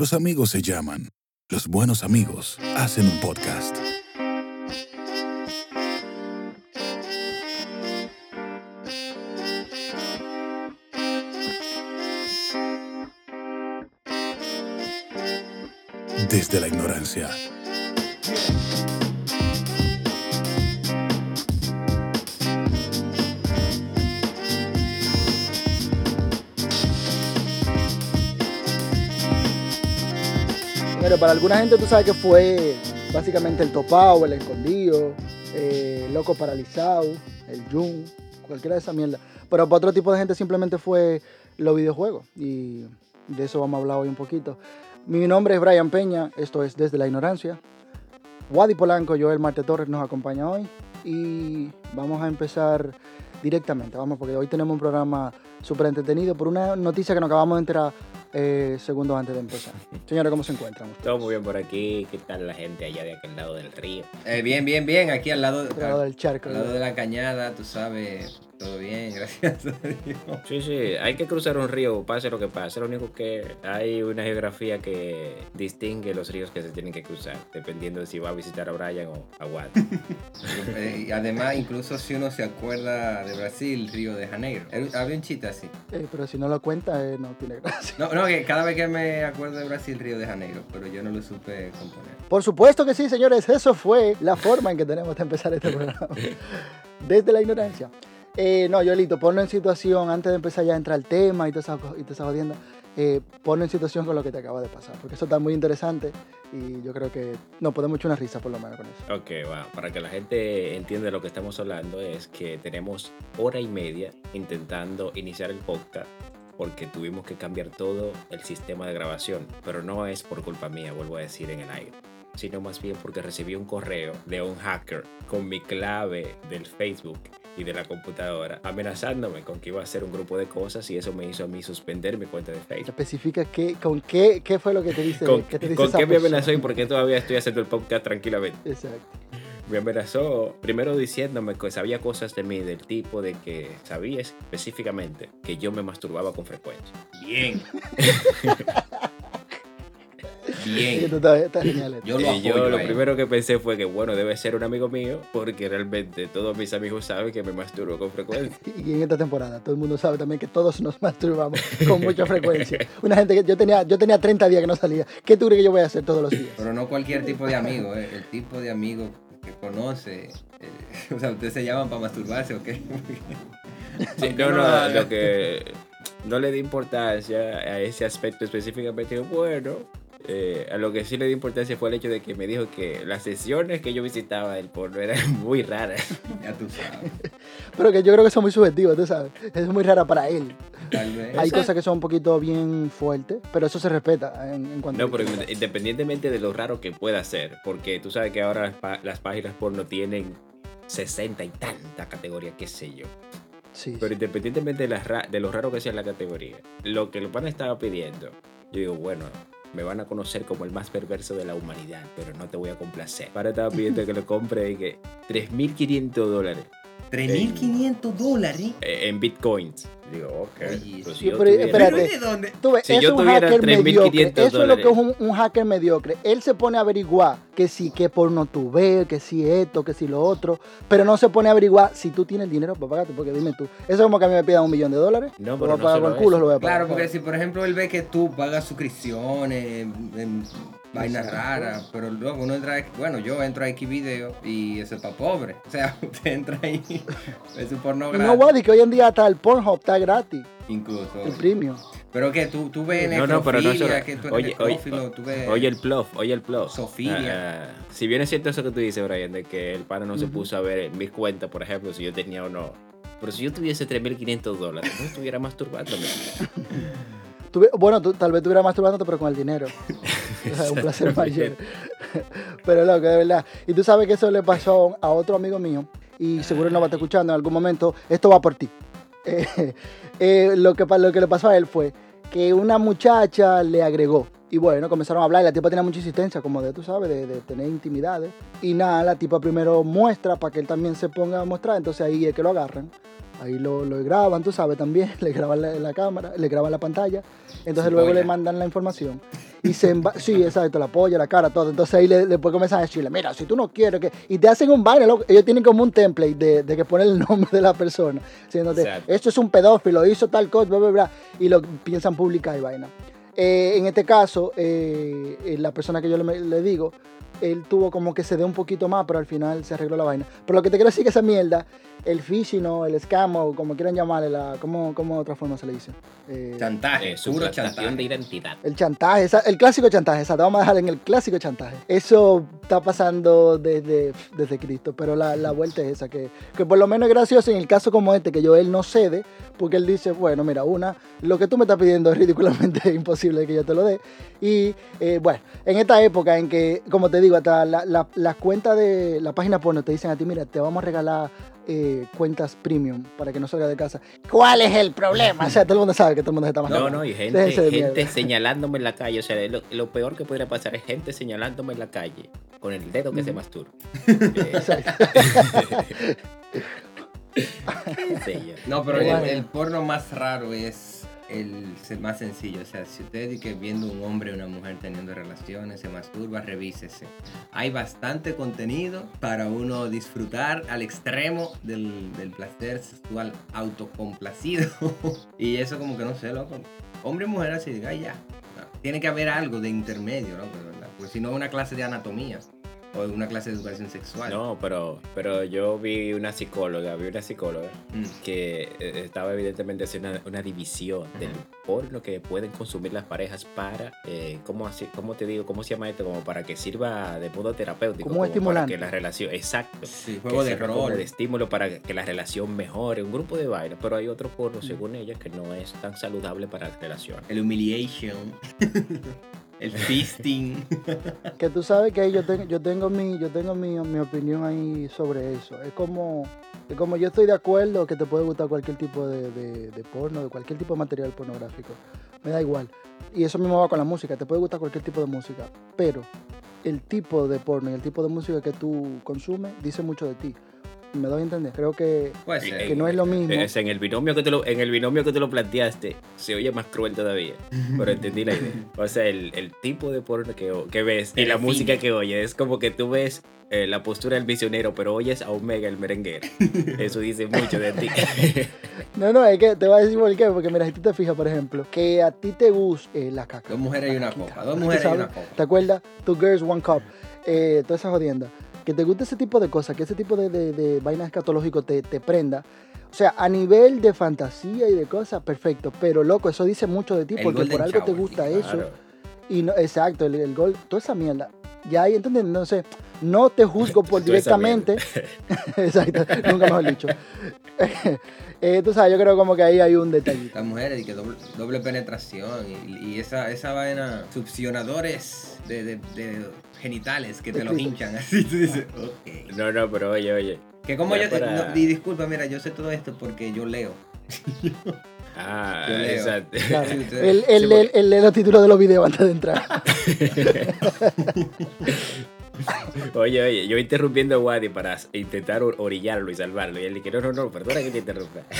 Los amigos se llaman. Los buenos amigos hacen un podcast. Desde la ignorancia. Pero para alguna gente tú sabes que fue básicamente el topado, el escondido, eh, loco paralizado, el Jun, cualquiera de esa mierda. Pero para otro tipo de gente simplemente fue los videojuegos. Y de eso vamos a hablar hoy un poquito. Mi nombre es Brian Peña, esto es Desde la Ignorancia. Wadi Polanco, Joel Marte Torres nos acompaña hoy. Y vamos a empezar directamente, vamos, porque hoy tenemos un programa súper entretenido por una noticia que nos acabamos de enterar eh, segundos antes de empezar. Señores, ¿cómo se encuentran? Todo muy bien por aquí. ¿Qué tal la gente allá de aquel lado del río? Eh, bien, bien, bien. Aquí al lado, Al lado del charco. al lado de la cañada, tú sabes. Todo bien, gracias a Dios. Sí, sí, hay que cruzar un río, pase lo que pase. Lo único que hay una geografía que distingue los ríos que se tienen que cruzar, dependiendo de si va a visitar a Brian o a Watt. Eh, y además, incluso si uno se acuerda de Brasil, Río de Janeiro. Había un chiste así. Eh, pero si no lo cuenta, eh, no tiene gracia. No, no, que cada vez que me acuerdo de Brasil, Río de Janeiro, pero yo no lo supe componer. Por supuesto que sí, señores. Eso fue la forma en que tenemos de empezar este programa. Desde la ignorancia. Eh, no, Yolito, ponlo en situación, antes de empezar ya a entrar al tema y toda esa, co- y toda esa jodienda, eh, ponlo en situación con lo que te acaba de pasar, porque eso está muy interesante y yo creo que nos podemos echar una risa por lo menos con eso. Ok, bueno, para que la gente entienda lo que estamos hablando es que tenemos hora y media intentando iniciar el podcast porque tuvimos que cambiar todo el sistema de grabación, pero no es por culpa mía, vuelvo a decir en el aire, sino más bien porque recibí un correo de un hacker con mi clave del Facebook y de la computadora amenazándome con que iba a hacer un grupo de cosas y eso me hizo a mí suspender mi cuenta de Facebook. Especifica qué, con qué, qué fue lo que te dice. ¿Con, qué te dice con qué me amenazó y por qué todavía estoy haciendo el podcast tranquilamente? Exacto. Me amenazó primero diciéndome que sabía cosas de mí del tipo de que sabía específicamente que yo me masturbaba con frecuencia. Bien. Sí, Bien. esto está, está genial. esto. Yo lo yo lo primero que pensé fue que bueno, debe ser un amigo mío porque realmente todos mis amigos saben que me masturbo con frecuencia. Y en esta temporada todo el mundo sabe también que todos nos masturbamos con mucha frecuencia. Una gente que yo tenía, yo tenía 30 días que no salía. ¿Qué tú crees que yo voy a hacer todos los días? Pero no cualquier tipo de amigo, eh, el tipo de amigo que conoce. eh, o sea, ustedes se llaman para masturbarse o qué? Sí, no, no lo que no le di importancia a ese aspecto específicamente, bueno, eh, a lo que sí le di importancia fue el hecho de que me dijo que las sesiones que yo visitaba del porno eran muy raras. Ya tú sabes. Pero que yo creo que son muy subjetivos, tú sabes. Es muy rara para él. Tal vez. Hay cosas que son un poquito bien fuertes, pero eso se respeta en, en cuanto No, pero independientemente de lo raro que pueda ser, porque tú sabes que ahora las, las páginas porno tienen 60 y tanta categoría, qué sé yo. Sí, Pero sí. independientemente de, las de lo raro que sea la categoría, lo que los van estaba pidiendo, yo digo, bueno, me van a conocer como el más perverso de la humanidad, pero no te voy a complacer. Para estaba pidiendo que lo compre y que 3.500 dólares 3.500 dólares. eh, en bitcoins. Digo, ok. Oye, pues si sí, yo pero tuviera- espérate. ¿Pero de dónde? Tú ves, Si eso yo es un hacker 3.500 mediocre. Eso es lo que es un, un hacker mediocre. Él se pone a averiguar que si qué porno tú ves, que si esto, que si lo otro, pero no se pone a averiguar si tú tienes el dinero para pagarte, porque dime tú, eso es como que a mí me pidan un millón de dólares, No, lo pero voy a no pagar con el culo, lo voy a pagar. Claro, porque si por ejemplo él ve que tú pagas suscripciones vainas raras, pero luego uno entra, a- bueno, yo entro a X video y eso es para pobre. O sea, usted entra ahí, es su porno gratis. no, Wadi, que hoy en día hasta el Pornhub está gratis, Incluso. el premium. Pero que tú, tú ves No, no, pero no que tú eres oye, oye, tú ves... Oye el plug, oye el plug. Sofilia. Ah, ah, si bien es cierto eso que tú dices, Brian, de que el pana no se puso a ver en mis cuentas, por ejemplo, si yo tenía o no. Pero si yo tuviese 3.500 dólares, no estuviera masturbándome. Bueno, tú, tal vez estuvieras masturbándote, pero con el dinero. Un placer mayor. pero loco, de verdad. Y tú sabes que eso le pasó a otro amigo mío, y seguro no va a estar escuchando en algún momento. Esto va por ti. Eh, eh, lo, que, lo que le pasó a él fue que una muchacha le agregó. Y bueno, comenzaron a hablar y la tipa tenía mucha insistencia, como de, tú sabes, de, de tener intimidades. Y nada, la tipa primero muestra para que él también se ponga a mostrar. Entonces ahí es que lo agarran. Ahí lo, lo graban, tú sabes, también. Le graban la, la cámara, le graban la pantalla. Entonces luego le mandan la información. Y se emba- sí, exacto, la polla, la cara, todo. Entonces ahí le, después comienzan a decirle, mira, si tú no quieres que... Y te hacen un baile, loco. ellos tienen como un template de, de que pone el nombre de la persona. Diciéndote, Exacto. esto es un pedófilo, hizo tal cosa, bla, bla, bla. Y lo piensan publicar y vaina. Eh, en este caso, eh, eh, la persona que yo le, le digo, él tuvo como que se dé un poquito más, pero al final se arregló la vaina. Pero lo que te quiero decir es que esa mierda, el phishing o el scam o como quieran llamarle, la, ¿cómo, ¿cómo de otra forma se le dice? Eh, Chantaje, Eh, suplantación chantaje. de identidad. el chantaje, esa- el clásico chantaje, exacto, vamos a dejar en el clásico chantaje. Eso está pasando desde, desde Cristo, pero la, la vuelta es esa, que, que por lo menos es gracioso en el caso como este, que yo él no cede, porque él dice, bueno, mira, una, lo que tú me estás pidiendo es ridículamente imposible que yo te lo dé. Y eh, bueno, en esta época en que, como te digo, hasta la- cuentas de la página porno te dicen a ti, mira, te vamos a regalar eh, cuentas premium para que no salga de casa. ¿Cuál es el problema? O sea, todo el mundo sabe que todo el mundo se está No, matando. no, y gente, señalándome en la calle. O sea, lo, lo peor que podría pasar es gente señalándome en la calle con el dedo que se Ujú. masturba. Exacto. No, pero el porno más raro es el más sencillo. O sea, si usted que viendo un hombre o una mujer teniendo relaciones, se masturba, revísese. Hay bastante contenido para uno disfrutar al extremo del, del placer sexual autocomplacido. y eso como que no sé, loco. Hombre y mujer así, diga, "Ay, ya. No, Tiene que haber algo de intermedio, loco, ¿verdad? Porque si no, una clase de anatomía o una clase de educación sexual. No, pero, pero yo vi una psicóloga, vi una psicóloga Mm. que eh, estaba evidentemente haciendo una, una división del porno que pueden consumir las parejas para, eh, ¿cómo, así, ¿cómo te digo? ¿Cómo se llama esto? Como para que sirva de modo terapéutico. Como para estimulante. que la relación, exacto. Sí, que juego de sirva como rol. de estímulo para que la relación mejore, un grupo de baile, pero hay otro Mm. porno, según ella, que no es tan saludable para la relación. El humiliation. el fisting. Que tú sabes que yo, tengo yo tengo, mi, yo tengo mi, mi opinión ahí sobre eso. Es como, es como yo estoy de acuerdo que te puede gustar cualquier tipo de, de- de porno, de cualquier tipo de material pornográfico. Me da igual. Y eso mismo va con la música. Te puede gustar cualquier tipo de música. Pero el tipo de porno y el tipo de música que tú consumes dice mucho de ti. ¿Me doy a entender? Creo que, ser. que no es lo mismo. Es en el binomio que te lo, en el binomio que te lo planteaste, se oye más cruel todavía. Pero entendí la idea. O sea, el, el tipo de porno que, que ves y la define. música que oyes es como que tú ves eh, la postura del misionero, pero oyes a Omega el merenguero. Eso dice mucho de ti. No, no, es que te voy a decir por qué. Porque mira, si tú te fijas, por ejemplo, que a ti te gusta eh, la caca. Dos mujeres y una caquita, copa. Dos ¿tú mujeres y una copa. ¿Te acuerdas? Two Girls, One Cup. Eh, toda esa jodienda. Que te guste ese tipo de cosas, que ese tipo de, de, de vainas escatológico te, te prenda. O sea, a nivel de fantasía y de cosas, perfecto. Pero loco, eso dice mucho de ti El porque por algo te gusta eso. Y no, exacto, el, el gol, toda esa mierda. Ya ahí, ¿entiendes? Entonces, no te juzgo por directamente. exacto, nunca mejor dicho. Eh, tú sabes, yo creo como que ahí hay un detallito. Las mujeres y que doble, doble penetración y, y esa, esa vaina, succionadores de, de- de genitales que te los hinchan así. Tú dices, ok. No, no, pero oye, oye. Que como yo te. para- no, y disculpa, mira, yo sé todo esto porque yo leo. Ah, Yo leo. exacto. Claro. Él, él, Sí, él- él lee los títulos de los videos antes de entrar. Oye, oye, yo interrumpiendo a Wadi para intentar or- orillarlo y salvarlo. Y él dije, no, no, no, perdona que te interrumpa.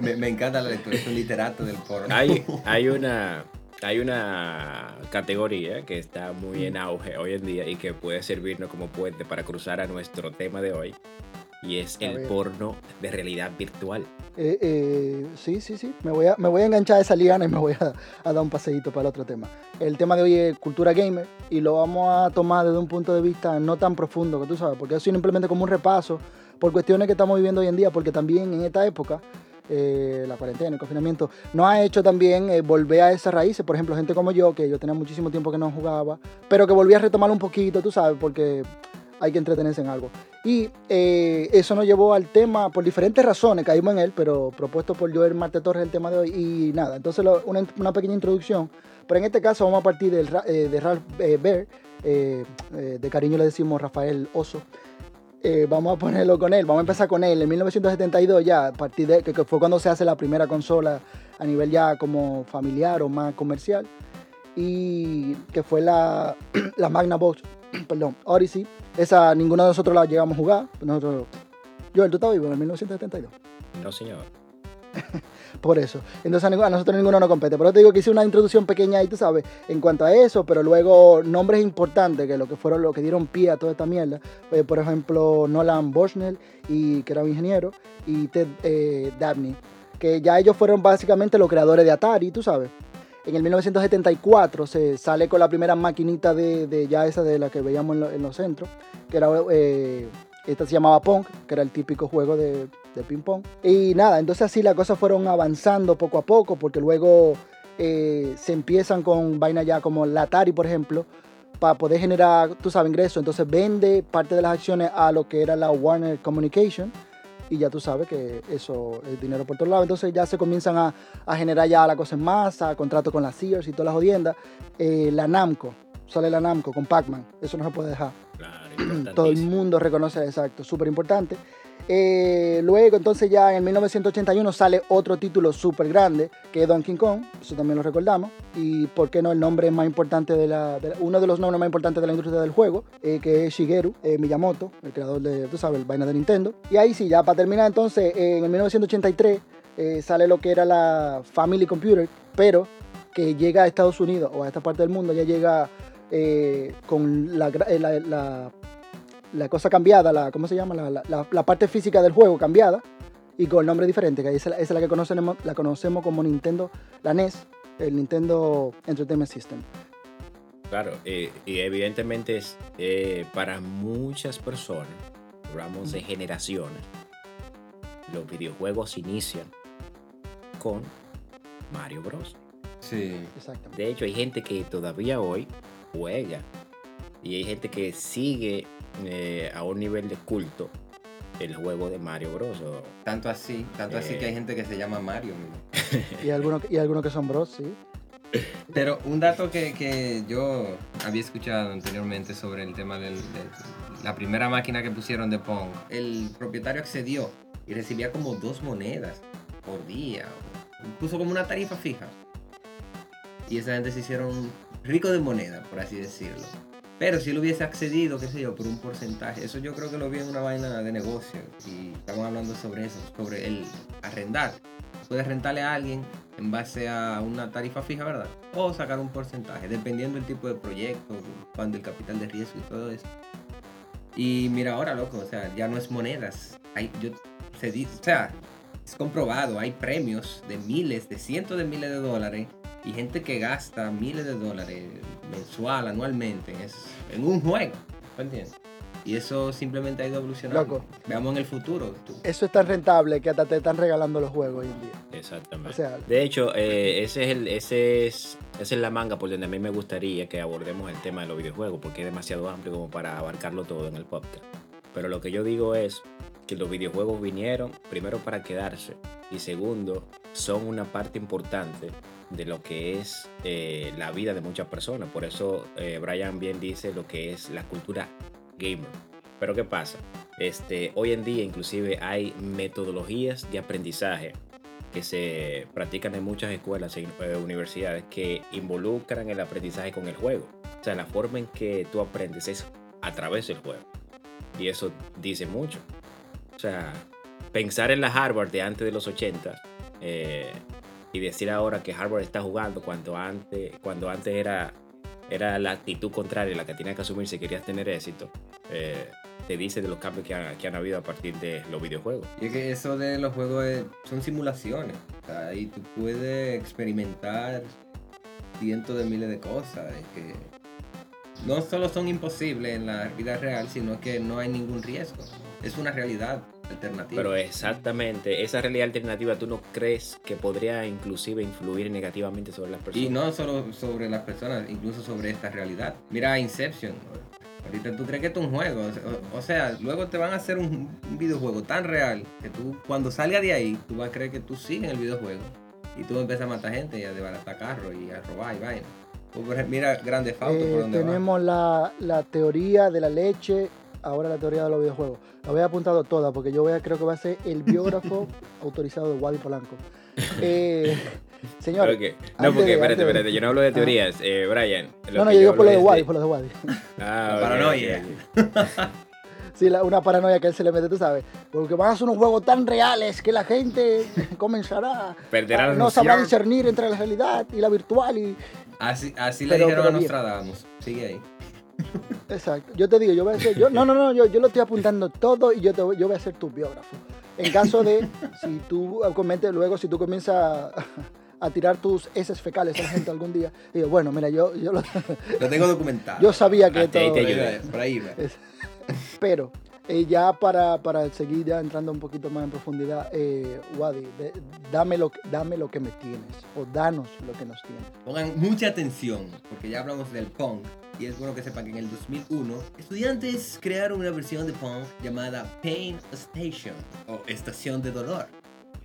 Me, me encanta la lectura, es un literato del porno. Hay, hay una hay una categoría que está muy en auge hoy en día y que puede servirnos como puente para cruzar a nuestro tema de hoy. Y es A el ver. porno de realidad virtual. Eh, eh, sí, sí, sí. Me voy, a, me voy a enganchar a esa liana y me voy a, a dar un paseíto para el otro tema. El tema de hoy es cultura gamer y lo vamos a tomar desde un punto de vista no tan profundo, que tú sabes, porque es simplemente como un repaso por cuestiones que estamos viviendo hoy en día, porque también en esta época, eh, la cuarentena, el confinamiento, nos ha hecho también eh, volver a esas raíces. Por ejemplo, gente como yo, que yo tenía muchísimo tiempo que no jugaba, pero que volví a retomar un poquito, tú sabes, porque hay que entretenerse en algo. Y eh, eso nos llevó al tema, por diferentes razones, caímos en él, pero propuesto por Joel Marte Torres el tema de hoy. Y nada, entonces lo- una, una pequeña introducción. Pero en este caso vamos a partir del, eh, de Ralph eh, eh, eh, de cariño le decimos Rafael Oso. Eh, vamos a ponerlo con él, vamos a empezar con él. En 1972 ya, a partir de que, fue cuando se hace la primera consola a nivel ya como familiar o más comercial. Y que fue la, la perdón, Odyssey. Esa ninguno de nosotros la llegamos a jugar. Nosotros, Joel, ¿tú estabas vivo en el 1972? No, señor. Por eso. Entonces a, nosotros ninguno nos compete. Pero te digo que hice una introducción pequeña ahí, tú sabes, en cuanto a eso, pero luego nombres importantes que lo que fueron lo que dieron pie a toda esta mierda. eh, por ejemplo, Nolan Bushnell, y, que era un ingeniero, y Ted eh, Dabney, que ya ellos fueron básicamente los creadores de Atari, tú sabes. En el 1974 se sale con la primera maquinita de, de ya esa de la que veíamos en los centros, que era, eh, esta se llamaba Pong, que era el típico juego de, de ping pong. Y nada, entonces así las cosas fueron avanzando poco a poco, porque luego eh, se empiezan con vainas ya como la Atari, por ejemplo, para poder generar, tú sabes, ingresos. Entonces vende parte de las acciones a lo que era la Warner Communication. Y ya tú sabes que eso es dinero por todos lados. Entonces ya se comienzan a, a generar ya la cosa en masa, contrato con la Sears y todas las jodiendas. Eh, la Namco, sale la Namco con Pac-Man. Eso no se puede dejar. Claro, Todo el mundo reconoce, exacto, súper importante. Eh, luego, entonces ya en 1981 sale otro título súper grande, que es Donkey Kong, eso también lo recordamos. Y por qué no, el nombre más importante de la, uno de los nombres más importantes de la industria del juego, eh, que es Shigeru eh, Miyamoto, el creador de, tú sabes, el vaina de Nintendo. Y ahí sí, ya para terminar, entonces, en el 1983 eh, sale lo que era la Family Computer, pero que llega a Estados Unidos o a esta parte del mundo, ya llega con la, la- la- la cosa cambiada, la, ¿cómo se llama? La, la- la- la parte física del juego cambiada y con nombre diferente, que esa, esa es la que conocemos, la conocemos como Nintendo, la NES, el Nintendo Entertainment System. Claro, eh, y evidentemente es eh, para muchas personas, hablamos de generaciones, los videojuegos inician con Mario Bros. Sí. Exactamente. De hecho, hay gente que todavía hoy juega y hay gente que sigue eh, a un nivel de culto el juego de Mario Bros. o- Tanto así, tanto así Eh. que hay gente que se llama Mario. Y algunos y algunos que son bros, sí. Pero un dato que, que yo había escuchado anteriormente sobre el tema de la primera máquina que pusieron de Pong, el propietario accedió y recibía como dos monedas por día. Puso como una tarifa fija. Y esa gente se hicieron ricos de moneda, por así decirlo. Pero si él hubiese accedido, qué sé yo, por un porcentaje, eso yo creo que lo vi en una vaina de negocio. Y estamos hablando sobre eso, sobre el arrendar. Puedes rentarle a alguien en base a una tarifa fija, ¿verdad? O sacar un porcentaje, dependiendo del tipo de proyecto, cuando el capital de riesgo y todo eso. Y mira ahora, loco, o sea, ya no es monedas. Hay, yo, se di- o sea, es comprobado, hay premios de miles, de cientos de miles de dólares y gente que gasta miles de dólares mensual, anualmente en, es- en un juego. ¿Me entiendes? Y eso simplemente ha ido evolucionando. Loco. Veamos en el futuro. tú. Eso es tan rentable que hasta te están regalando los juegos hoy en día. Exactamente. O sea, De hecho, eh, ese es el, ese es, esa es la manga por donde a mí me gustaría que abordemos el tema de los videojuegos, porque es demasiado amplio como para abarcarlo todo en el podcast. Pero lo que yo digo es que los videojuegos vinieron primero para quedarse y segundo son una parte importante de lo que es eh, la vida de muchas personas. Por eso eh, Brian bien dice lo que es la cultura gamer. Pero ¿qué pasa? Este, hoy en día inclusive hay metodologías de aprendizaje que se practican en muchas escuelas y eh, universidades que involucran el aprendizaje con el juego. O sea, la forma en que tú aprendes es a través del juego. Y eso dice mucho. O sea, pensar en la Harvard de antes de los 80 eh, y decir ahora que Harvard está jugando cuando antes, cuando antes era, era la actitud contraria la que tenía que asumir si querías tener éxito, eh, te dice de los cambios que, han- que han habido a partir de los videojuegos. Y es que eso de los juegos son simulaciones. O ahí tú puedes experimentar cientos de miles de cosas. que no solo son imposibles en la vida real, sino que no hay ningún riesgo. Es una realidad alternativa. Pero exactamente, esa realidad alternativa, ¿tú no crees que podría inclusive influir negativamente sobre las personas? Y no solo sobre las personas, incluso sobre esta realidad. Mira Inception. Ahorita tú crees que esto es un juego. O, sea, luego te van a hacer un, videojuego tan real que tú, cuando salgas de ahí, tú vas a creer que tú sigues en el videojuego. Y tú empiezas a matar gente y a desbaratar carros y a robar y vaina. Ejemplo, mira Grande Auto Eh, por donde va. tenemos la, la teoría de la leche, ahora la teoría de los videojuegos. La voy apuntado toda porque yo voy a, creo que va a ser el biógrafo autorizado de Wadi Polanco. Eh, señor, antes no, porque de- espérate, de- espérate, yo no hablo de Ajá. teorías, eh, Brian. no, no, yo digo por lo de Wadi Wadi, por lo de Wadi. Ah, La ok, paranoia. Sí, la- una paranoia que él se le mete, tú sabes. Porque van a ser unos juegos tan reales que la gente comenzará. Perderá a- la no sabrá discernir entre la realidad y la virtual. y Así, así le dijeron a. Nostradamus. Sigue ahí. Exacto. Yo te digo, yo voy a ser. Yo, no, no, no, yo, yo lo estoy apuntando todo y yo, te, voy- yo voy a ser tu biógrafo. En caso de, si tú comentes luego, si tú comienzas a, a tirar tus heces fecales a la gente algún día, digo, bueno, mira, yo, yo, lo- Lo tengo documentado. yo sabía que ahí esto. te Por ahí va. Pero eh, ya para, para seguir ya entrando un poquito más en profundidad, eh, Wadi, dame, lo, dame lo que me tienes o danos lo que nos tienes. Pongan mucha atención, porque ya hablamos del punk. Y es bueno que sepan que en el 2001, estudiantes crearon una versión de punk llamada Pain Station o Estación de Dolor,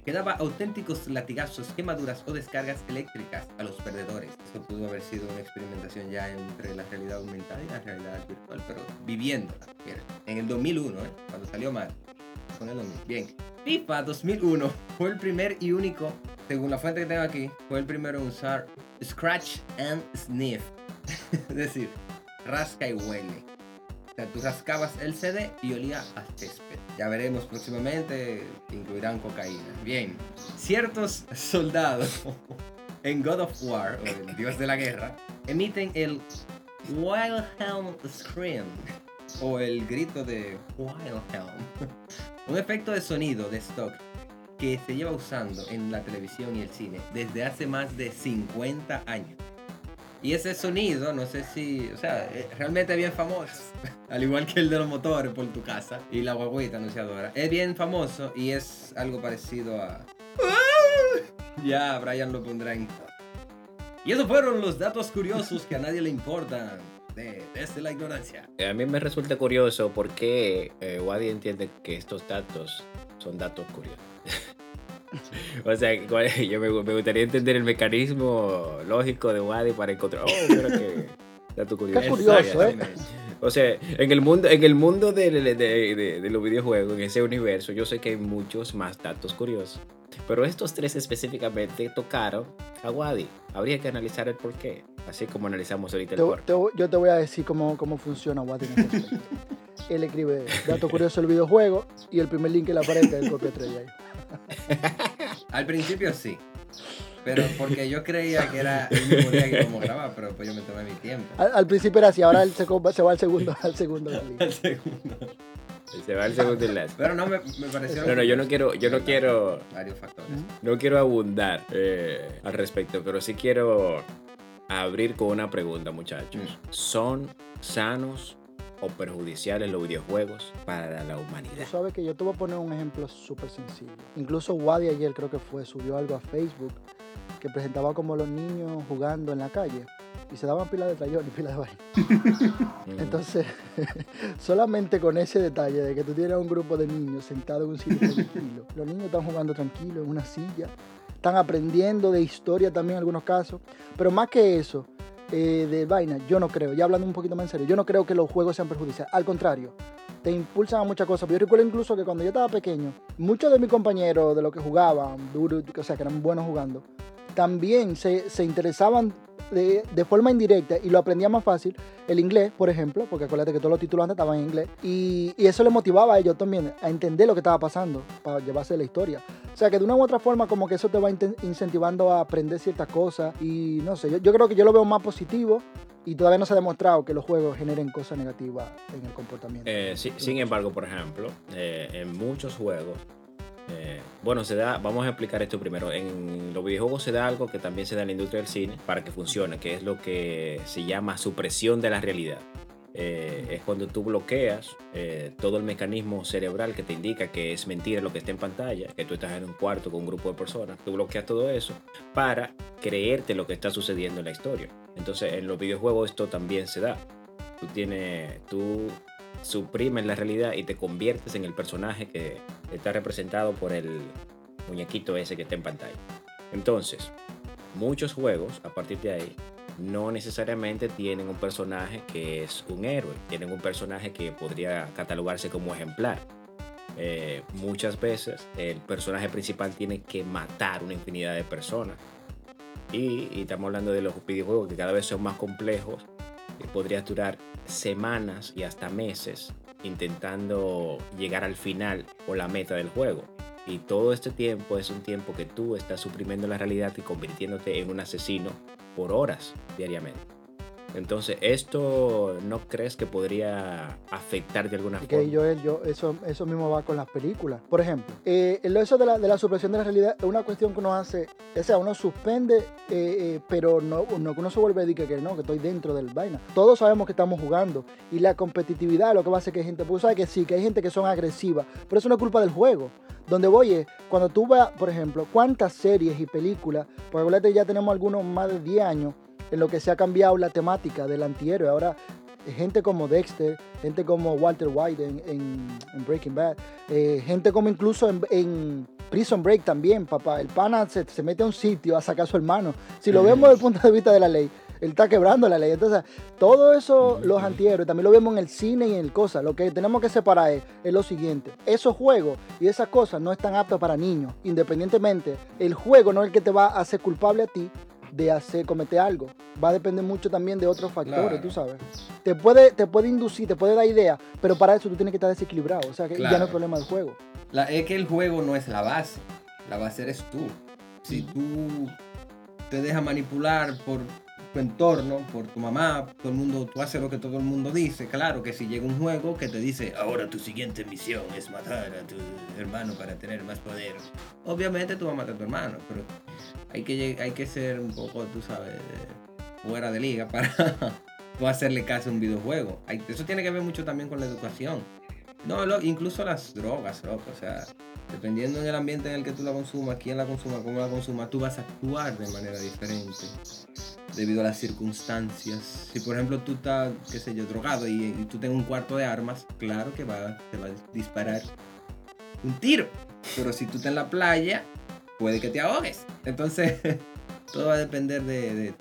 que daba auténticos latigazos, quemaduras o descargas eléctricas a los perdedores. Esto pudo haber sido una experimentación ya entre la realidad aumentada y la realidad virtual, pero viviéndola. En el 2001, ¿eh? cuando salió mal, con el 2000. Bien, FIFA 2001 fue el primer y único, según la fuente que tengo aquí, fue el primero en usar Scratch and Sniff. es decir, rasca y huele. Sea, tú rascabas el CD y olía a césped. Ya veremos próximamente, incluirán cocaína. Bien, ciertos soldados en God of War, o el dios de la guerra, emiten el Wilhelm Scream, o el grito de Wilhelm. Un efecto de sonido de stock que se lleva usando en la televisión y el cine desde hace más de 50 años. Y ese sonido, no sé si, o sea, eh, realmente bien famoso. Al igual que el de los motores por tu casa y la guaguita anunciadora. Es bien famoso y es algo parecido a... Ya, Brian lo pondrá en... Y esos fueron los datos curiosos que a nadie le importan. De, desde la ignorancia. A mí me resulta curioso por qué eh, Wadi entiende que estos datos son datos curiosos. o sea, yo me, me gustaría entender el mecanismo lógico de Wadi para encontrar. Oh, mira que dato curioso. Qué curioso, ¿eh? O sea, en el mundo, en el mundo de, de- de- de- de los videojuegos, en ese universo, yo sé que hay muchos más datos curiosos. Pero estos tres específicamente tocaron a Wadi. Habría que analizar el porqué. Así como analizamos ahorita el Te- yo te voy a decir cómo, cómo funciona Wadi en aspecto. Él escribe dato curioso del videojuego y el primer link que le aparece es el copia 3 de ahí. Al principio sí. Pero porque yo creía que era el mismo día que como grabar, pero pues yo me tomé mi tiempo. Al, al principio era así, ahora él se, va al segundo, al segundo. Al segundo. Se va al segundo enlace. Pero no, me, me pareció... No, no, yo no quiero, yo no quiero, Varios factores. no quiero abundar eh, al respecto, pero sí quiero abrir con una pregunta, muchachos. ¿Son sanos o perjudiciales los videojuegos para la Tú humanidad? sabes que yo te voy a poner un ejemplo súper sencillo. Incluso Wadi ayer creo que fue, subió algo a Facebook que presentaba como los niños jugando en la calle y se daban pila de trayón y pila de vaina. Entonces, solamente con ese detalle de que tú tienes un grupo de niños sentados en un sitio tranquilo, los niños están jugando tranquilo en una silla, están aprendiendo de historia también en algunos casos, pero más que eso, eh, de vaina, yo no creo, ya hablando un poquito más en serio, yo no creo que los juegos sean perjudiciales, al contrario, te impulsan a muchas cosas. Yo recuerdo incluso que cuando yo estaba pequeño, muchos de mis compañeros de los que jugaban, duro, o sea, que eran buenos jugando, también se, se interesaban de, forma indirecta y lo aprendían más fácil el inglés, por ejemplo, porque acuérdate que todos los títulos antes estaban en inglés, y, eso les motivaba a ellos también a entender lo que estaba pasando para llevarse la historia. O sea que de una u otra forma como que eso te va incentivando a aprender ciertas cosas y no sé, yo, creo que yo lo veo más positivo y todavía no se ha demostrado que los juegos generen cosas negativas en el comportamiento. Eh, sin embargo, por ejemplo, eh, en muchos juegos, eh, bueno, se da, vamos a explicar esto primero. En los videojuegos se da algo que también se da en la industria del cine para que funcione, que es lo que se llama supresión de la realidad. Eh, es cuando tú bloqueas eh, todo el mecanismo cerebral que te indica que es mentira lo que está en pantalla, que tú estás en un cuarto con un grupo de personas, tú bloqueas todo eso para creerte lo que está sucediendo en la historia. Entonces, en los videojuegos esto también se da. Tú tienes, tú suprimes la realidad y te conviertes en el personaje que está representado por el muñequito ese que está en pantalla. Entonces, muchos juegos a partir de ahí no necesariamente tienen un personaje que es un héroe, tienen un personaje que podría catalogarse como ejemplar. Eh, muchas veces el personaje principal tiene que matar una infinidad de personas. Y, y estamos hablando de los videojuegos que cada vez son más complejos, podrías durar semanas y hasta meses intentando llegar al final o la meta del juego. Y todo este tiempo es un tiempo que tú estás suprimiendo la realidad y convirtiéndote en un asesino por horas diariamente. Entonces, ¿esto no crees que podría afectar de alguna forma? que yo, yo, eso, eso mismo va con las películas. Por ejemplo, eh, eso de la, de la supresión de la realidad es una cuestión que uno hace, o sea, uno suspende, eh, eh, pero no, no, uno se vuelve a decir que, que no, que estoy dentro del vaina. Todos sabemos que estamos jugando y la competitividad lo que va a hacer que hay gente, porque sabes que sí, que hay gente que son agresivas, pero eso no es culpa del juego. Donde voy es, cuando tú vas, por ejemplo, cuántas series y películas, porque ya tenemos algunos más de 10 años en lo que se ha cambiado la temática del antihéroe. Ahora, gente como Dexter, gente como Walter White en, en- en Breaking Bad, eh, gente como incluso en, en Prison Break también, papá. El pana se, se mete a un sitio a sacar a su hermano. Si lo vemos desde el punto de vista de la ley, él está quebrando la ley. Entonces, todo eso, los antihéroes, también lo vemos en el cine y en el cosa. Lo que tenemos que separar es, es lo siguiente. Esos juegos y esas cosas no están aptos para niños. Independientemente, el juego no es el que te va a hacer culpable a ti de hacer cometer algo. Va a depender mucho también de otros factores, Claro. tú sabes. Te puede, te puede inducir, te puede dar idea, pero para eso tú tienes que estar desequilibrado. O sea, que ya no es problema del juego. La- es que el juego no es la base. La base eres tú. Si tú te dejas manipular por tu entorno, por tu mamá, todo el mundo, tú haces lo que todo el mundo dice. Claro que si llega un juego que te dice, ahora tu siguiente misión es matar a tu hermano para tener más poder. Obviamente tú vas a matar a tu hermano, pero hay que, hay que ser un poco, tú sabes, fuera de liga para no hacerle caso a un videojuego. Eso tiene que ver mucho también con la educación. No, lo- incluso las drogas, loco. O sea, dependiendo del ambiente en el que tú la consumas, quién la consuma, cómo la consuma, tú vas a actuar de manera diferente debido a las circunstancias. Si por ejemplo tú estás, qué sé yo, drogado y, tú tienes un cuarto de armas, claro que va, te va a disparar un tiro. Pero si tú estás en la playa, puede que te ahogues. Entonces, todo va a depender de, de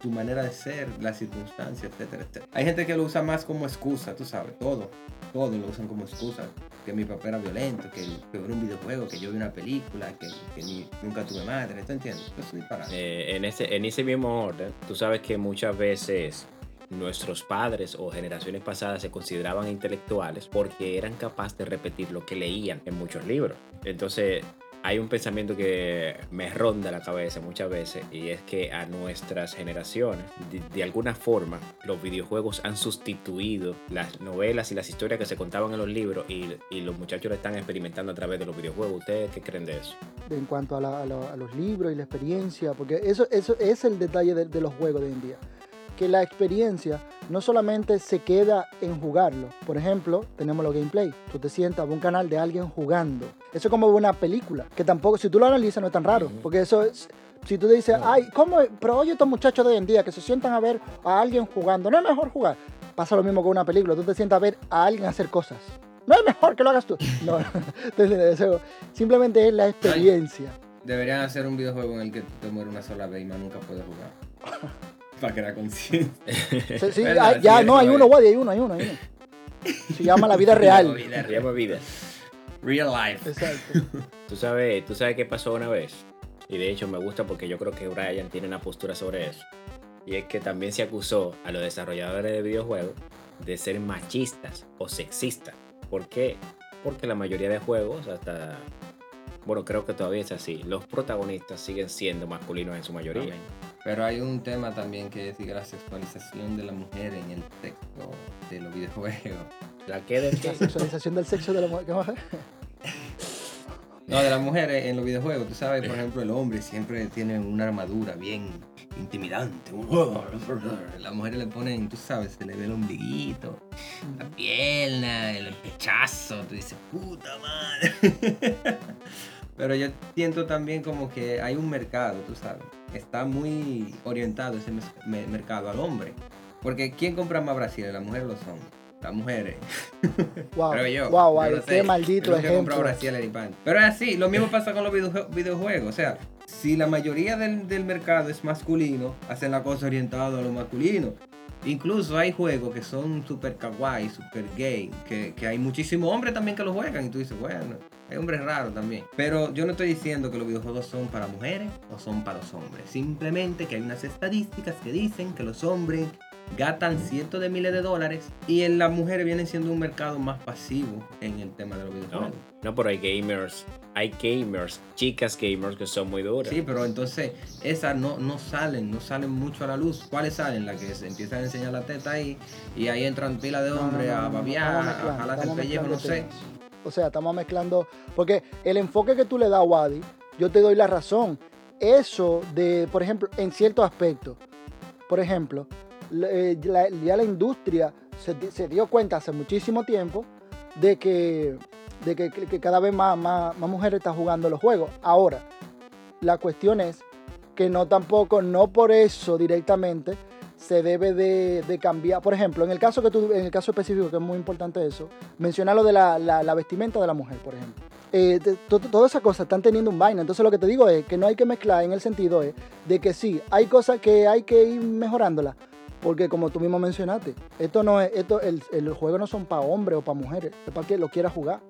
tu manera de ser, las circunstancias, etcétera, etcétera. Hay gente que lo usa más como excusa, tú sabes, todo. Todo lo usan como excusa. Que mi papá era violento, que, que un videojuego, que yo vi una película, que, que nunca tuve madre, ¿tú entiendes? Eso es. Eh, en, ese, en ese mismo orden, tú sabes que muchas veces nuestros padres o generaciones pasadas se consideraban intelectuales porque eran capaces de repetir lo que leían en muchos libros. Entonces, hay un pensamiento que me ronda la cabeza muchas veces y es que a nuestras generaciones, de, alguna forma, los videojuegos han sustituido las novelas y las historias que se contaban en los libros y, los muchachos lo están experimentando a través de los videojuegos. ¿Ustedes qué creen de eso? en cuanto a, la- a la- a los libros y la experiencia, porque eso, eso es el detalle de, de los juegos de hoy en día. Que la experiencia no solamente se queda en jugarlo. Por ejemplo, tenemos los gameplay. Tú te sientas a un canal de alguien jugando. Eso es como una película, que tampoco, si tú lo analizas, no es tan raro. Porque eso es, si tú dices, No. ay, ¿cómo? Pero oye, estos muchachos de hoy en día que se sientan a ver a alguien jugando, ¿no es mejor jugar? Pasa lo mismo con una película. Tú te sientas a ver a alguien hacer cosas. No es mejor que lo hagas tú. No, eso simplemente es la experiencia. Deberían hacer un videojuego en el que te mueres una sola vez y más nunca puedes jugar. Para conciencia. Sí, sí, ¿Verdad? hay- ya, Sí, no, hay uno. Wadi, hay uno, hay uno, hay uno. Se llama la vida real. Vida Se llama vida. Real life. Exacto. Tú sabes, tú sabes qué pasó una vez. Y de hecho me gusta porque yo creo que Brian tiene una postura sobre eso. Y es que también se acusó a los desarrolladores de videojuegos de ser machistas o sexistas. ¿Por qué? Porque la mayoría de juegos, hasta... Bueno, creo que todavía es así. Los protagonistas siguen siendo masculinos en su mayoría. Pero hay un tema también que es la sexualización de la mujer en el texto de los videojuegos. ¿La que de La qué? sexualización del sexo de la mujer. ¿Qué más? No, de las mujeres en los videojuegos. Tú sabes, por ejemplo, el hombre siempre tiene una armadura bien intimidante. Las mujeres le ponen, tú sabes, se le ve el ombliguito, la pierna, el pechazo. Tú dices, puta madre. Pero yo siento también como que hay un mercado, tú sabes. Está muy orientado ese me- mercado al hombre. Porque ¿quién compra más brasiles, las mujeres o los hombres? Las mujeres. Wow, Creo yo. wow, Yo Wadi, no sé. qué maldito Yo ejemplo. brasiles. Pero es así, lo mismo pasa con los videojue- videojuegos. O sea, si la mayoría del, del mercado es masculino, hacen la cosa orientada a lo masculino. Incluso hay juegos que son super kawaii, super gay, que, que hay muchísimos hombres también que lo juegan y tú dices, bueno, hay hombres raros también. Pero yo no estoy diciendo que los videojuegos son para mujeres o son para los hombres. Simplemente que hay unas estadísticas que dicen que los hombres gastan cientos de miles de dólares y en las mujeres vienen siendo un mercado más pasivo en el tema de los No, videojuegos. no, pero hay gamers, hay gamers, chicas gamers que son muy duras. Sí, pero entonces esas no, no salen, no salen mucho a la luz. ¿Cuáles salen? Las que se empiezan a enseñar la teta ahí y ahí entran pila de No, no, hombres no, no, a no, no, babiar, a jalarte el pellejo, no sé. O sea, estamos mezclando. Porque el enfoque que tú le das a Wadi, yo te doy la razón. Eso de, por ejemplo, en ciertos aspectos. Por ejemplo, eh, ya la industria se, di- se dio cuenta hace muchísimo tiempo de que, de que cada vez más, más, más mujeres están jugando los juegos. Ahora, la cuestión es que no tampoco, no por eso directamente se debe de, de cambiar. Por ejemplo, en el caso que tú, en el caso específico, que es muy importante eso, menciona lo de la, la- la vestimenta de la mujer, por ejemplo. Eh, todas esas cosas están teniendo un vaina. Entonces lo que te digo es que no hay que mezclar en el sentido es de que sí, hay cosas que hay que ir mejorándolas. Porque como tú mismo mencionaste, esto no es, esto, el, el juego no son para hombres o para mujeres, es para que lo quiera jugar.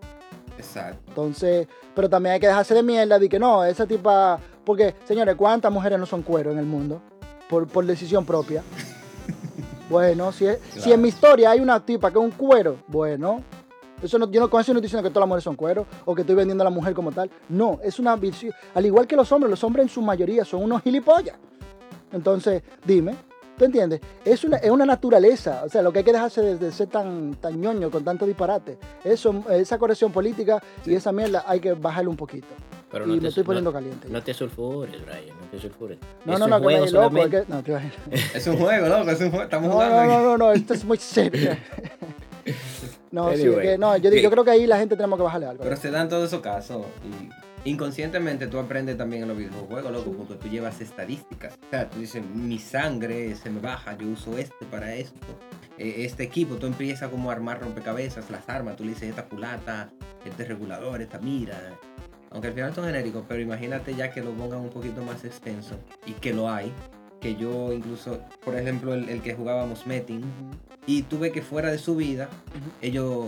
Exacto. Entonces, pero también hay que dejarse de mierda de que no, esa tipa. Porque, señores, ¿cuántas mujeres no son cuero en el mundo? Por, por decisión propia. Bueno, si, es- si en mi historia hay una tipa que es un cuero, bueno. Eso no, yo no, con eso no estoy diciendo que todas las mujeres son cuero o que estoy vendiendo a la mujer como tal. No, es una visión. Al igual que los hombres, los hombres en su mayoría son unos gilipollas. Entonces, dime, ¿tú entiendes? Es una, es una naturaleza. O sea, lo que hay que dejarse de, de ser tan, tan ñoño con tanto disparate. Eso, esa corrección política y esa mierda hay que bajarle un poquito. Pero y no me te, estoy poniendo no, caliente. no te sulfures, Brian, no te sulfures. No, Es no, no, que me juego loco. es solamente. que- no, te. Es un juego, loco, es un juego. Estamos No, jugando no, no, no, no, esto es muy serio. No, sí, Anyway. que, no yo, yo creo que ahí la gente tenemos que bajarle algo. Pero se dan todos esos casos y inconscientemente tú aprendes también en los videojuegos, loco, porque tú llevas estadísticas. O sea, tú dices, mi sangre se me baja, yo uso este para esto. Eh, Este equipo, tú empiezas como a armar rompecabezas, las armas, tú le dices esta culata, este regulador, esta mira. Aunque al final son genéricos, pero imagínate ya que lo pongan un poquito más extenso y que lo hay. Que yo incluso, por ejemplo, el, el que jugábamos Metin, y tuve que fuera de su vida, ellos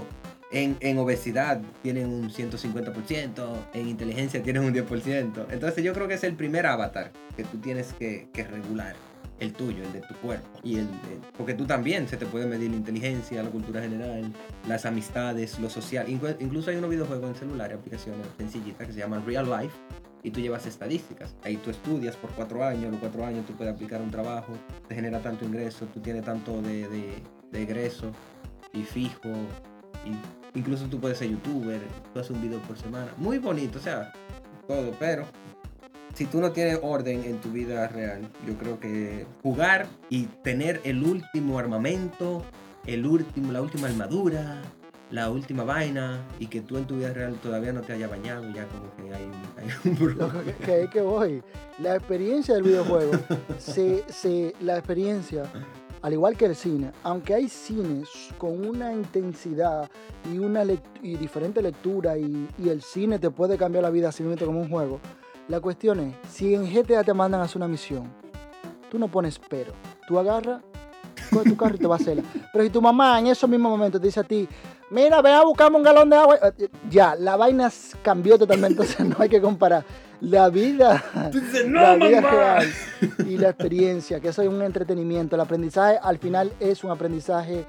en, en obesidad tienen un 150%, en inteligencia tienen un 10%. Entonces yo creo que es el primer avatar que tú tienes que, que regular, el tuyo, el de tu cuerpo. Y el, de- porque tú también se te puede medir la inteligencia, la cultura general, las amistades, lo social. Inclu- incluso hay unos videojuegos en celular, aplicaciones sencillitas que se llaman Real Life. Y tú llevas estadísticas. Ahí tú estudias por cuatro años, los cuatro años tú puedes aplicar un trabajo, te genera tanto ingreso, tú tienes tanto de, de, de egreso y fijo. Incluso tú puedes ser youtuber, tú haces un video por semana. Muy bonito, o sea, todo. Pero si tú no tienes orden en tu vida real, yo creo que jugar y tener el último armamento, el último, la última armadura, la última vaina, y que tú en tu vida real todavía no te hayas bañado, ya como que hay, un- hay un problema. que, que, que voy. La experiencia del videojuego, se, se, la experiencia, al igual que el cine, aunque hay cines con una intensidad y una lec- y diferente lectura y, y el cine te puede cambiar la vida simplemente como un juego, la cuestión es, si en GTA te mandan a hacer una misión, tú no pones pero, tú agarras, coge tu carro y te vas a hacerla. Pero si tu mamá en esos mismos momentos te dice a ti, mira, ven a buscarme un galón de agua, eh, ya, la vaina cambió totalmente, o sea, no hay que comparar la vida, la vida real y la experiencia, que eso es un entretenimiento. El aprendizaje al final es un aprendizaje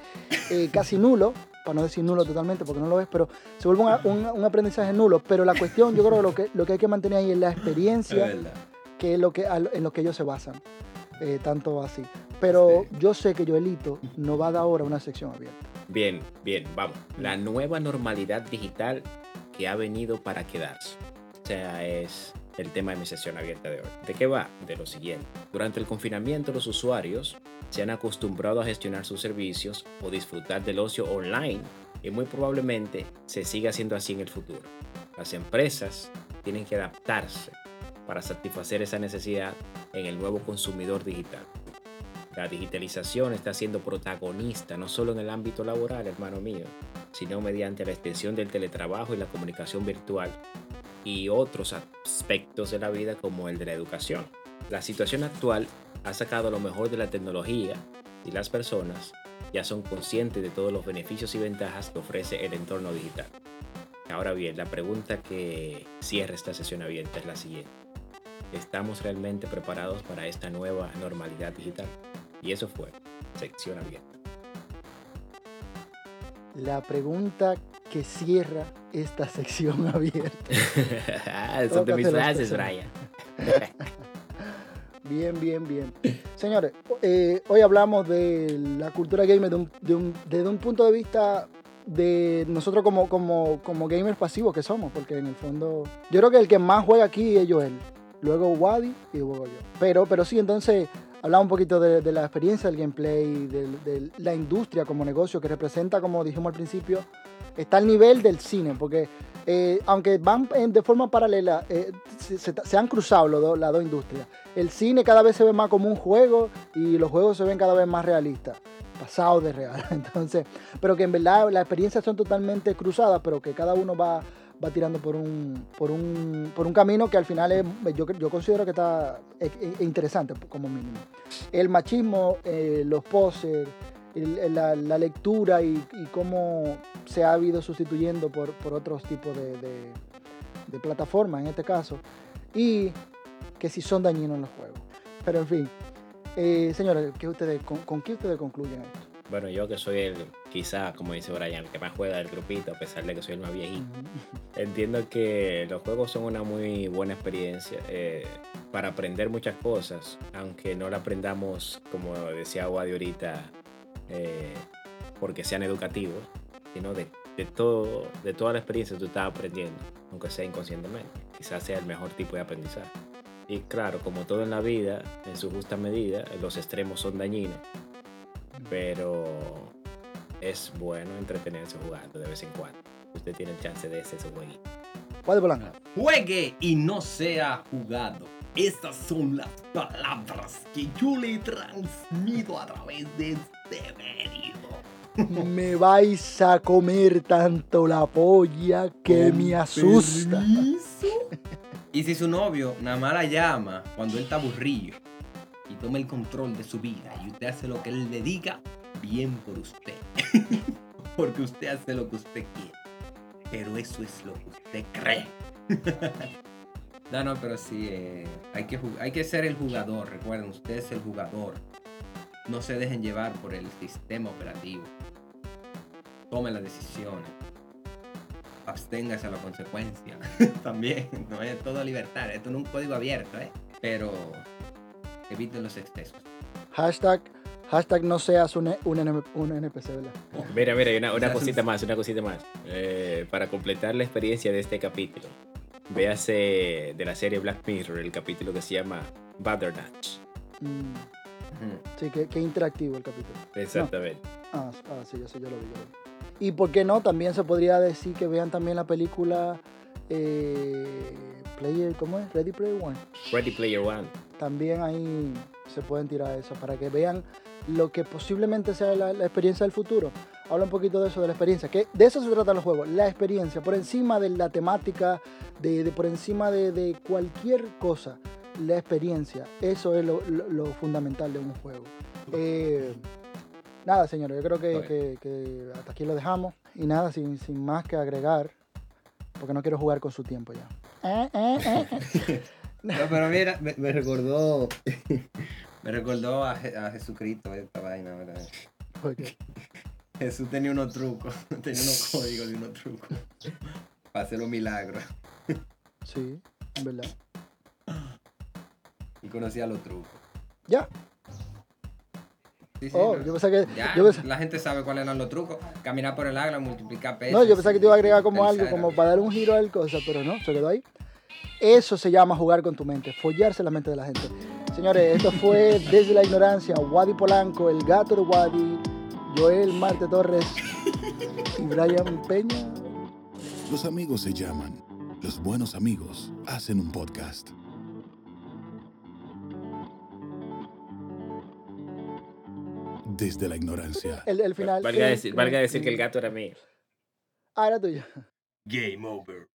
eh, casi nulo, para no decir nulo totalmente porque no lo es, pero se vuelve un, un- un aprendizaje nulo. Pero la cuestión, yo creo que lo que, lo que hay que mantener ahí es la experiencia que es lo que, en lo que ellos se basan, eh, tanto así. Pero Sí. yo sé que Joelito no va a dar ahora una sección abierta. Bien, bien, vamos. La nueva normalidad digital que ha venido para quedarse. O sea, es el tema de mi sesión abierta de hoy. ¿De qué va? De lo siguiente. Durante el confinamiento los usuarios se han acostumbrado a gestionar sus servicios o disfrutar del ocio online y muy probablemente se siga haciendo así en el futuro. Las empresas tienen que adaptarse para satisfacer esa necesidad en el nuevo consumidor digital. La digitalización está siendo protagonista no solo en el ámbito laboral, hermano mío, sino mediante la extensión del teletrabajo y la comunicación virtual y otros aspectos de la vida como el de la educación. La situación actual ha sacado lo mejor de la tecnología y las personas ya son conscientes de todos los beneficios y ventajas que ofrece el entorno digital. Ahora bien, la pregunta que cierra esta sesión abierta es la siguiente. ¿Estamos realmente preparados para esta nueva normalidad digital? Y eso fue sección abierta. La pregunta que cierra esta sección abierta. Ah, Son de mis frases. Brian. Bien, bien, bien. Señores, eh, hoy hablamos de la cultura gamer de un- de un- desde un punto de vista de nosotros como, como, como gamers pasivos que somos, porque en el fondo yo creo que el que más juega aquí es Joel, luego Wadi y luego yo. Pero, pero sí, entonces hablamos un poquito de, de la experiencia del gameplay, de, de la industria como negocio que representa, como dijimos al principio, está al nivel del cine, porque eh, aunque van de forma paralela, eh, se, han cruzado las dos industrias. El cine cada vez se ve más como un juego y los juegos se ven cada vez más realistas, pasados de real. Entonces, pero que en verdad las experiencias son totalmente cruzadas, pero que cada uno va, va tirando por un, por, un, por un camino que al final es, yo, yo considero que está es- es interesante como mínimo. El machismo, eh, los poses, la, la lectura y, y cómo se ha ido sustituyendo por, por otros tipos de, de- de plataformas en este caso, y que si son dañinos en los juegos. Pero en fin, eh, señores, ¿qué ustedes, con, con qué ustedes concluyen esto? Bueno, yo que soy el, quizá, como dice Brian, el que más juega del grupito, a pesar de que soy el más viejito. Entiendo que los juegos son una muy buena experiencia eh, para aprender muchas cosas, aunque no la aprendamos, como decía Wadi ahorita, eh, porque sean educativos, sino de, de, todo, de toda la experiencia que tú estás aprendiendo, aunque sea inconscientemente. Quizás sea el mejor tipo de aprendizaje. Y claro, como todo en la vida, en su justa medida, los extremos son dañinos, pero es bueno entretenerse jugando de vez en cuando. Usted tiene el chance de ese su jueguito. Polanco. Juegue y no sea jugado. Estas son las palabras que yo le transmito a través de este medio. Me vais a comer tanto la polla que me asusta. permiso. Y si su novio nada más la llama cuando él está aburrido y toma el control de su vida y usted hace lo que él le diga, bien por usted. Porque usted hace lo que usted quiere. Pero eso es lo que usted cree. no, no, pero sí, eh, hay, que hay que ser el jugador. Recuerden, usted es el jugador. No se dejen llevar por el sistema operativo. Tomen las decisiones. Absténgase a la consecuencia. También, no es todo libertad. Esto no es un código abierto, ¿eh? Pero eviten los excesos. Hashtag, hashtag no seas un, un, un NPC, ¿verdad? Mira, mira, una, una cosita más, una cosita más. Eh, para completar la experiencia de este capítulo, véase de la serie Black Mirror el capítulo que se llama Butternutch. Mm, sí, qué, qué interactivo el capítulo. Exactamente. Ah, ah, sí, yo sé, yo lo vi. yo lo vi. Y por qué no, también se podría decir que vean también la película eh, Player, ¿cómo es? Ready Player One. Ready Player One. También ahí se pueden tirar eso para que vean lo que posiblemente sea la, la experiencia del futuro. Habla un poquito de eso, de la experiencia. Que de eso se tratan los juegos, la experiencia, por encima de la temática, de, de por encima de, de cualquier cosa, la experiencia. Eso es lo, lo- lo fundamental de un juego. Eh, nada, señores, yo creo que, Ok. que- que hasta aquí lo dejamos. Y nada, sin, sin más que agregar, porque no quiero jugar con su tiempo ya. Eh, eh, eh, eh. No, pero mira, me, me recordó. Me recordó a, Je- a Jesucristo esta vaina, ¿verdad? Jesús tenía unos trucos, tenía unos códigos de unos trucos. Para hacer los milagros. Sí, en verdad. Y conocía los trucos. Ya. Sí, sí, Oh, no. yo pensé que. Ya, yo pensé- la gente sabe cuáles eran los trucos. Caminar por el agua, multiplicar pesos. no, yo pensaba que te iba a agregar como algo, como para dar un giro a la cosa, pero no, se quedó ahí. Eso se llama jugar con tu mente, follarse la mente de la gente. Señores, esto fue Desde la Ignorancia, Wadi Polanco, el gato de Wadi, Joel Marte Torres y Brian Peña. Los amigos se llaman. Los buenos amigos hacen un podcast. Desde la ignorancia. El, el final. Valga el- decir, valga decir que el el- gato era mío. Ah, era tuyo. Game over.